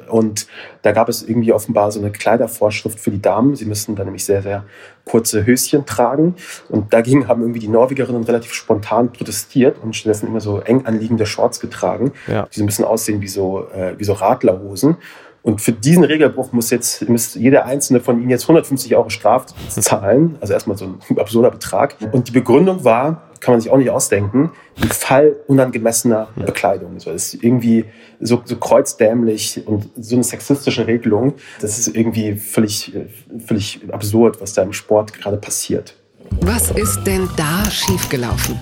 und da gab es irgendwie offenbar so eine Kleidervorschrift für die Damen. Sie müssten da nämlich sehr, sehr kurze Höschen tragen. Und dagegen haben irgendwie die Norwegerinnen relativ spontan protestiert und stattdessen immer so eng anliegende Shorts getragen, die so ein bisschen aussehen wie so, äh, wie so Radlerhosen. Und für diesen Regelbruch muss jetzt muss jeder einzelne von ihnen jetzt 150 Euro Strafe zahlen. Also erstmal so ein absurder Betrag. Und die Begründung war, kann man sich auch nicht ausdenken, im Fall unangemessener Bekleidung. So, das ist irgendwie so, so kreuzdämlich und so eine sexistische Regelung. Das ist irgendwie völlig, völlig absurd, was da im Sport gerade passiert. Was ist denn da schiefgelaufen?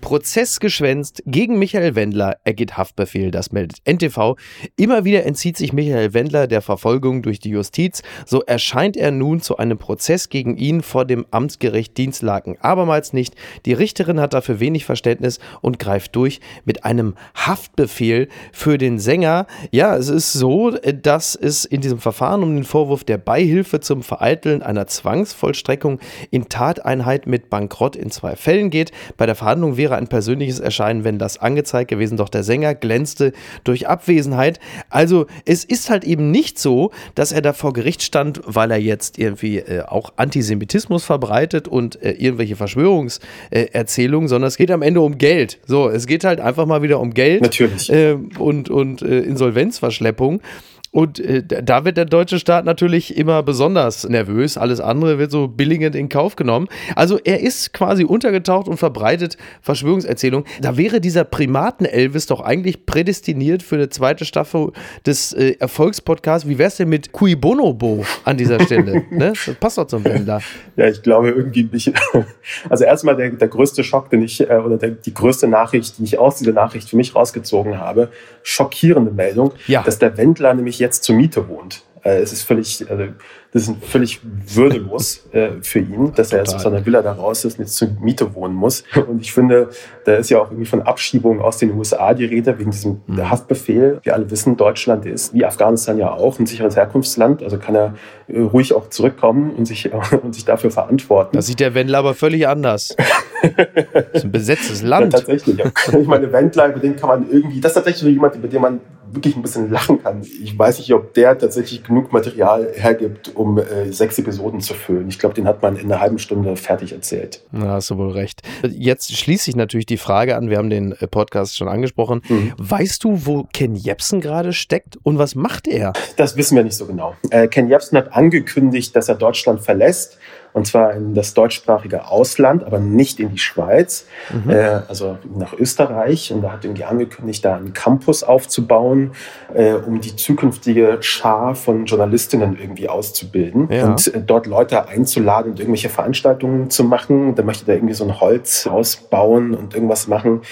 Prozess geschwänzt gegen Michael Wendler ergeht Haftbefehl, das meldet NTV. Immer wieder entzieht sich Michael Wendler der Verfolgung durch die Justiz. So erscheint er nun zu einem Prozess gegen ihn vor dem Amtsgericht Dienstlaken. Abermals nicht. Die Richterin hat dafür wenig Verständnis und greift durch mit einem Haftbefehl für den Sänger. Ja, es ist so, dass es in diesem Verfahren um den Vorwurf der Beihilfe zum Vereiteln einer Zwangsvollstreckung in Tateinheit mit Bankrott in zwei Fällen geht. Bei der Verhandlung wäre ein persönliches Erscheinen, wenn das angezeigt gewesen, doch der Sänger glänzte durch Abwesenheit. Also es ist halt eben nicht so, dass er da vor Gericht stand, weil er jetzt irgendwie äh, auch Antisemitismus verbreitet und äh, irgendwelche Verschwörungserzählungen, sondern es geht am Ende um Geld. So, es geht halt einfach mal wieder um Geld. Natürlich. Äh, und und äh, Insolvenzverschleppung. Und äh, da wird der deutsche Staat natürlich immer besonders nervös. Alles andere wird so billigend in Kauf genommen. Also er ist quasi untergetaucht und verbreitet Verschwörungserzählungen. Da wäre dieser Primaten-Elvis doch eigentlich prädestiniert für eine zweite Staffel des äh, Erfolgspodcasts. Wie wär's denn mit Cui Bonobo an dieser Stelle? ne? Das passt doch zum Wender. Ja, ich glaube irgendwie nicht. Also erstmal der, der größte Schock, den ich, äh, oder der, die größte Nachricht, die ich aus dieser Nachricht für mich rausgezogen habe, schockierende Meldung, ja. dass der Wendler nämlich jetzt zur Miete wohnt. Äh, es ist völlig, also das ist völlig würdelos äh, für ihn, dass er jetzt aus seiner Villa da raus ist und jetzt zur Miete wohnen muss. Und ich finde, da ist ja auch irgendwie von Abschiebung aus den USA die Rede, wegen diesem mhm. Haftbefehl. Wir alle wissen, Deutschland ist, wie Afghanistan ja auch, ein sicheres Herkunftsland. Also kann er äh, ruhig auch zurückkommen und sich, und sich dafür verantworten. Das sieht der Wendler aber völlig anders. das ist ein besetztes Land. Ja, tatsächlich. Ich meine, Wendler, über den kann man irgendwie, das ist tatsächlich so jemand, über den man wirklich ein bisschen lachen kann. Ich weiß nicht, ob der tatsächlich genug Material hergibt, um äh, sechs Episoden zu füllen. Ich glaube, den hat man in einer halben Stunde fertig erzählt. Na, hast du wohl recht. Jetzt schließt sich natürlich die Frage an, wir haben den äh, Podcast schon angesprochen. Mhm. Weißt du, wo Ken Jebsen gerade steckt und was macht er? Das wissen wir nicht so genau. Äh, Ken Jebsen hat angekündigt, dass er Deutschland verlässt und zwar in das deutschsprachige Ausland, aber nicht in die Schweiz, mhm. äh, also nach Österreich. Und da hat irgendwie angekündigt, da einen Campus aufzubauen, äh, um die zukünftige Schar von Journalistinnen irgendwie auszubilden ja. und äh, dort Leute einzuladen und irgendwelche Veranstaltungen zu machen. Da möchte er irgendwie so ein Holz ausbauen und irgendwas machen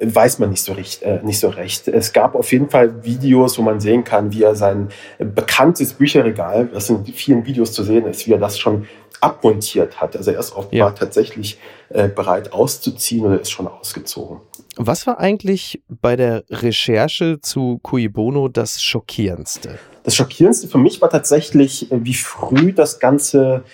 weiß man nicht so, recht, äh, nicht so recht. Es gab auf jeden Fall Videos, wo man sehen kann, wie er sein bekanntes Bücherregal, das in vielen Videos zu sehen ist, wie er das schon abmontiert hat. Also er ist offenbar ja. tatsächlich äh, bereit auszuziehen oder ist schon ausgezogen. Was war eigentlich bei der Recherche zu Cui Bono das Schockierendste? Das Schockierendste für mich war tatsächlich, äh, wie früh das Ganze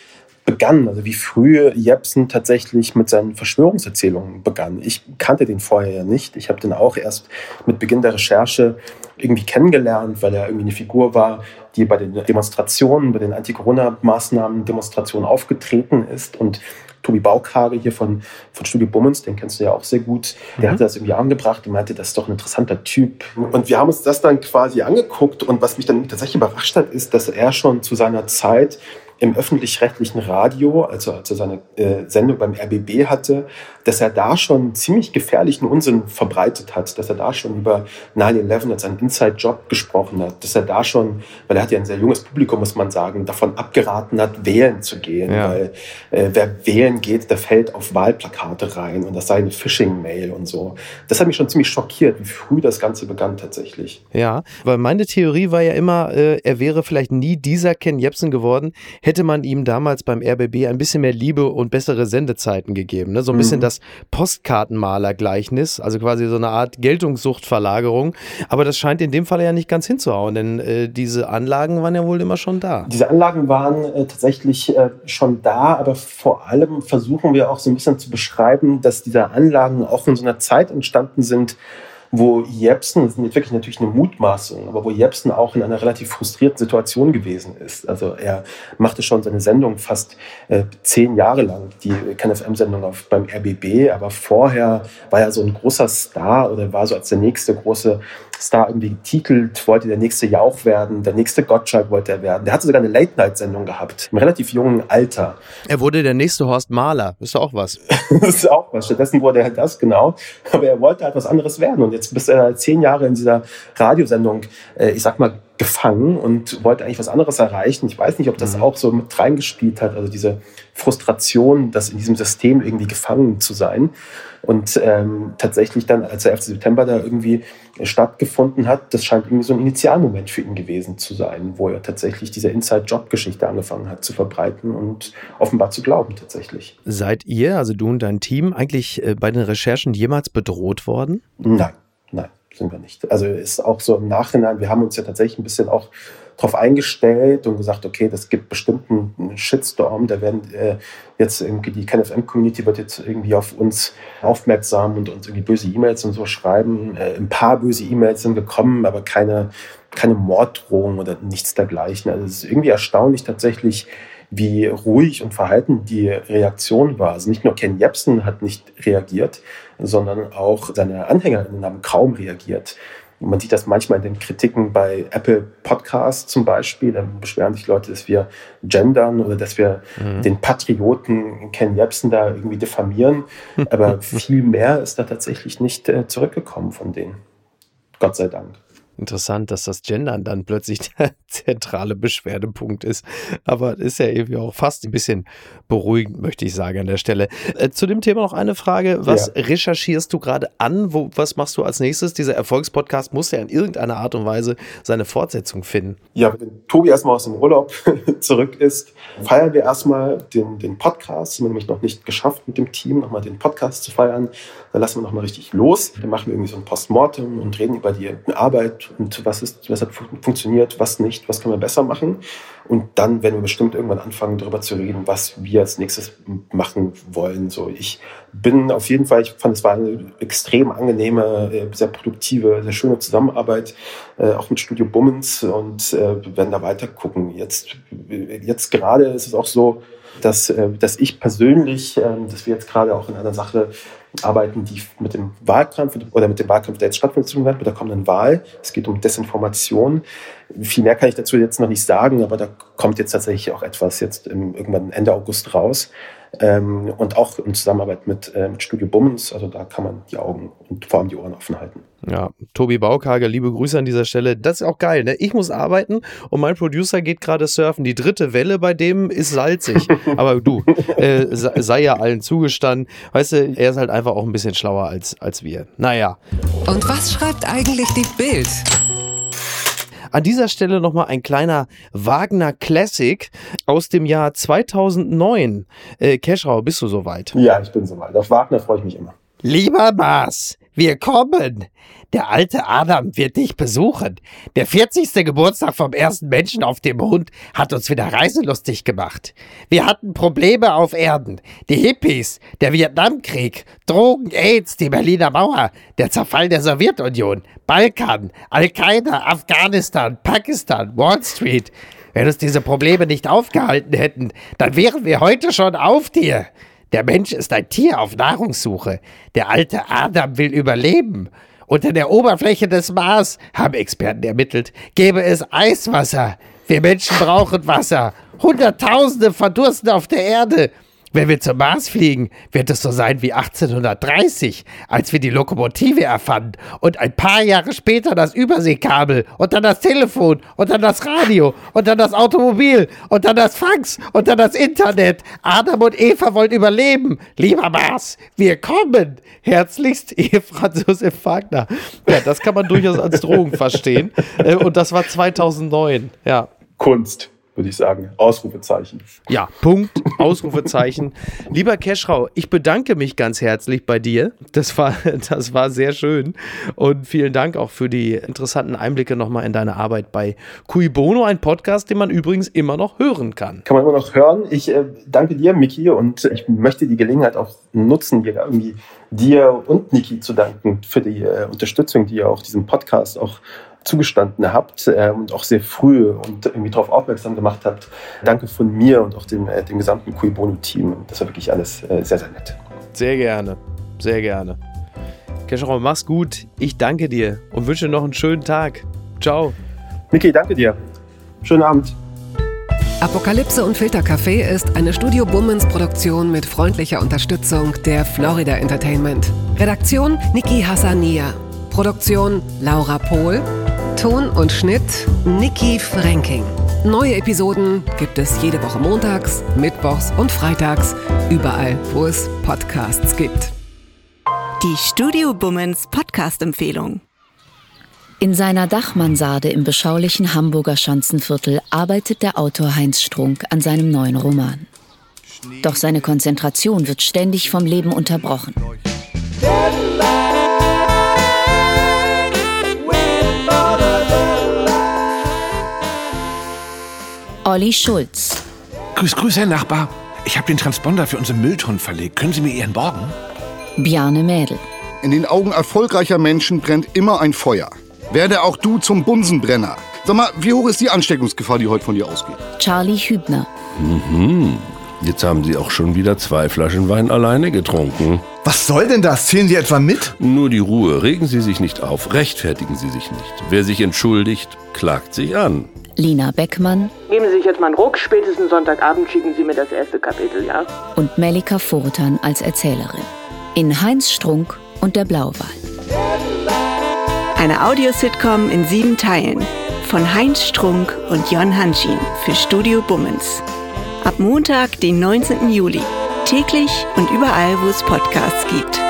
begann, also wie früh Jepsen tatsächlich mit seinen Verschwörungserzählungen begann. Ich kannte den vorher ja nicht. Ich habe den auch erst mit Beginn der Recherche irgendwie kennengelernt, weil er irgendwie eine Figur war, die bei den Demonstrationen, bei den Anti-Corona-Maßnahmen, Demonstrationen aufgetreten ist und Tobi Baukage hier von, von Studio Bummens, den kennst du ja auch sehr gut, der mhm. hatte das irgendwie angebracht und meinte, das ist doch ein interessanter Typ. Und wir haben uns das dann quasi angeguckt und was mich dann tatsächlich überrascht hat, ist, dass er schon zu seiner Zeit im öffentlich-rechtlichen Radio, also als er seine äh, Sendung beim RBB hatte, dass er da schon ziemlich gefährlichen Unsinn verbreitet hat, dass er da schon über 9-11 als einen Inside-Job gesprochen hat, dass er da schon, weil er hat ja ein sehr junges Publikum, muss man sagen, davon abgeraten hat, wählen zu gehen, ja. weil äh, wer wählen geht, der fällt auf Wahlplakate rein und das sei eine Phishing-Mail und so. Das hat mich schon ziemlich schockiert, wie früh das Ganze begann tatsächlich. Ja, weil meine Theorie war ja immer, äh, er wäre vielleicht nie dieser Ken Jebsen geworden, hätte man ihm damals beim RBB ein bisschen mehr Liebe und bessere Sendezeiten gegeben. Ne? So ein bisschen mhm. das Postkartenmaler-Gleichnis, also quasi so eine Art Geltungssuchtverlagerung. Aber das scheint in dem Fall ja nicht ganz hinzuhauen, denn äh, diese Anlagen waren ja wohl immer schon da. Diese Anlagen waren äh, tatsächlich äh, schon da, aber vor allem versuchen wir auch so ein bisschen zu beschreiben, dass diese Anlagen auch in so einer Zeit entstanden sind, wo Jepsen, das ist wirklich natürlich eine Mutmaßung, aber wo Jepsen auch in einer relativ frustrierten Situation gewesen ist. Also er machte schon seine Sendung fast äh, zehn Jahre lang, die KenFM-Sendung beim RBB, aber vorher war er so ein großer Star oder war so als der nächste große Star irgendwie getitelt, wollte der nächste Jauch werden, der nächste Gottschalk wollte er werden. Der hatte sogar eine Late-Night-Sendung gehabt, im relativ jungen Alter. Er wurde der nächste Horst Mahler, ist doch auch was. das ist auch was. Stattdessen wurde er halt das, genau. Aber er wollte halt was anderes werden. Und jetzt bist er zehn Jahre in dieser Radiosendung, äh, ich sag mal, gefangen und wollte eigentlich was anderes erreichen. Ich weiß nicht, ob das mhm. auch so mit reingespielt hat, also diese Frustration, das in diesem System irgendwie gefangen zu sein. Und ähm, tatsächlich dann, als der 11. September da irgendwie stattgefunden hat, das scheint irgendwie so ein Initialmoment für ihn gewesen zu sein, wo er tatsächlich diese Inside-Job-Geschichte angefangen hat zu verbreiten und offenbar zu glauben tatsächlich. Seid ihr, also du und dein Team, eigentlich äh, bei den Recherchen jemals bedroht worden? Nein, nein sind wir nicht. Also ist auch so im Nachhinein, wir haben uns ja tatsächlich ein bisschen auch darauf eingestellt und gesagt, okay, das gibt bestimmt einen Shitstorm, da werden äh, jetzt irgendwie die KenFM-Community wird jetzt irgendwie auf uns aufmerksam und uns irgendwie böse E-Mails und so schreiben. Äh, ein paar böse E-Mails sind gekommen, aber keine, keine Morddrohung oder nichts dergleichen. Also es ist irgendwie erstaunlich tatsächlich, wie ruhig und verhalten die Reaktion war. Also nicht nur Ken Jebsen hat nicht reagiert, sondern auch seine AnhängerInnen haben kaum reagiert. Man sieht das manchmal in den Kritiken bei Apple Podcasts zum Beispiel. Da beschweren sich Leute, dass wir gendern oder dass wir mhm. den Patrioten Ken Jebsen da irgendwie diffamieren. Aber viel mehr ist da tatsächlich nicht äh, zurückgekommen von denen. Gott sei Dank. Interessant, dass das Gendern dann plötzlich der zentrale Beschwerdepunkt ist. Aber ist ja irgendwie auch fast ein bisschen beruhigend, möchte ich sagen, an der Stelle. Äh, zu dem Thema noch eine Frage. Was ja. recherchierst du gerade an? Wo, was machst du als nächstes? Dieser Erfolgspodcast muss ja in irgendeiner Art und Weise seine Fortsetzung finden. Ja, wenn Tobi erstmal aus dem Urlaub zurück ist, feiern wir erstmal den, den Podcast. Das haben wir nämlich noch nicht geschafft mit dem Team, nochmal den Podcast zu feiern. Dann lassen wir nochmal richtig los. Dann machen wir irgendwie so ein Postmortem und reden über die Arbeit und was ist, was hat funktioniert, was nicht, was können wir besser machen. Und dann werden wir bestimmt irgendwann anfangen, darüber zu reden, was wir als nächstes machen wollen. So, ich bin auf jeden Fall, ich fand es war eine extrem angenehme, äh, sehr produktive, sehr schöne Zusammenarbeit, äh, auch mit Studio Bummens und äh, werden da weiter gucken. Jetzt, jetzt gerade ist es auch so, dass, dass ich persönlich, ähm, dass wir jetzt gerade auch in einer Sache arbeiten, die mit dem Wahlkampf oder mit dem Wahlkampf, der jetzt stattfindet, mit der kommenden Wahl. Es geht um Desinformation. Viel mehr kann ich dazu jetzt noch nicht sagen, aber da kommt jetzt tatsächlich auch etwas jetzt im, irgendwann Ende August raus. Ähm, und auch in Zusammenarbeit mit, äh, mit Studio Bummens. Also da kann man die Augen und vor allem die Ohren offen halten. Ja, Tobi Baukage, liebe Grüße an dieser Stelle. Das ist auch geil, ne? Ich muss arbeiten und mein Producer geht gerade surfen. Die dritte Welle bei dem ist salzig. Aber du, äh, sei ja allen zugestanden. Weißt du, er ist halt einfach auch ein bisschen schlauer als, als wir. Naja. Und was schreibt eigentlich die Bild? An dieser Stelle nochmal ein kleiner Wagner Classic aus dem Jahr 2009. Äh, Keschrau, bist du soweit? Ja, ich bin soweit. Auf Wagner freue ich mich immer. Lieber Bas, wir kommen. Der alte Adam wird dich besuchen. Der 40. Geburtstag vom ersten Menschen auf dem Mond hat uns wieder reiselustig gemacht. Wir hatten Probleme auf Erden. Die Hippies, der Vietnamkrieg, Drogen, AIDS, die Berliner Mauer, der Zerfall der Sowjetunion, Balkan, Al-Qaida, Afghanistan, Pakistan, Wall Street. Wenn uns diese Probleme nicht aufgehalten hätten, dann wären wir heute schon auf dir. Der Mensch ist ein Tier auf Nahrungssuche. Der alte Adam will überleben. Unter der Oberfläche des Mars, haben Experten ermittelt, gäbe es Eiswasser. Wir Menschen brauchen Wasser. Hunderttausende verdursten auf der Erde. Wenn wir zum Mars fliegen, wird es so sein wie 1830, als wir die Lokomotive erfanden und ein paar Jahre später das Überseekabel und dann das Telefon und dann das Radio und dann das Automobil und dann das Fax und dann das Internet. Adam und Eva wollen überleben. Lieber Mars, wir kommen. Herzlichst, Ehe Franz Josef Wagner. Ja, das kann man durchaus als Drohung verstehen. Äh, und das war 2009, ja. Kunst würde ich sagen. Ausrufezeichen. Ja, Punkt, Ausrufezeichen. Lieber Keschrau, ich bedanke mich ganz herzlich bei dir. Das war, das war sehr schön. Und vielen Dank auch für die interessanten Einblicke nochmal in deine Arbeit bei Cui Bono, ein Podcast, den man übrigens immer noch hören kann. Kann man immer noch hören. Ich äh, danke dir, Miki, und ich möchte die Gelegenheit auch nutzen, hier irgendwie dir und Niki zu danken für die äh, Unterstützung, die ihr auch diesem Podcast auch zugestanden habt äh, und auch sehr früh und irgendwie darauf aufmerksam gemacht habt. Danke von mir und auch dem, äh, dem gesamten Cui Bono-Team. Das war wirklich alles äh, sehr, sehr nett. Sehr gerne, sehr gerne. Keschrau, mach's gut. Ich danke dir und wünsche noch einen schönen Tag. Ciao. Miki, danke dir. Schönen Abend. Apokalypse und Filtercafé ist eine Studio Bummens Produktion mit freundlicher Unterstützung der Florida Entertainment. Redaktion Niki Hassania. Produktion Laura Pohl. Ton und Schnitt Niki Franking. Neue Episoden gibt es jede Woche montags, mittwochs und freitags, überall, wo es Podcasts gibt. Die Studio Bummens Podcast-Empfehlung. In seiner Dachmansarde im beschaulichen Hamburger Schanzenviertel arbeitet der Autor Heinz Strunk an seinem neuen Roman. Doch seine Konzentration wird ständig vom Leben unterbrochen. Olli Schulz, Grüß, grüß, Herr Nachbar. Ich habe den Transponder für unsere Mülltonnen verlegt. Können Sie mir Ihren borgen? Bjarne Mädel, In den Augen erfolgreicher Menschen brennt immer ein Feuer. Werde auch du zum Bunsenbrenner. Sag mal, wie hoch ist die Ansteckungsgefahr, die heute von dir ausgeht? Charlie Hübner, Jetzt haben Sie auch schon wieder zwei Flaschen Wein alleine getrunken. Was soll denn das? Zählen Sie etwa mit? Nur die Ruhe. Regen Sie sich nicht auf. Rechtfertigen Sie sich nicht. Wer sich entschuldigt, klagt sich an. Lina Beckmann Geben Sie sich jetzt mal einen Ruck, spätestens Sonntagabend schicken Sie mir das erste Kapitel, ja? und Melika Furtan als Erzählerin. In Heinz Strunk und der Blauwal. Eine Audiositcom in sieben Teilen. Von Heinz Strunk und Jon Hanschin für Studio Bummens. Ab Montag, den 19. Juli. Täglich und überall, wo es Podcasts gibt.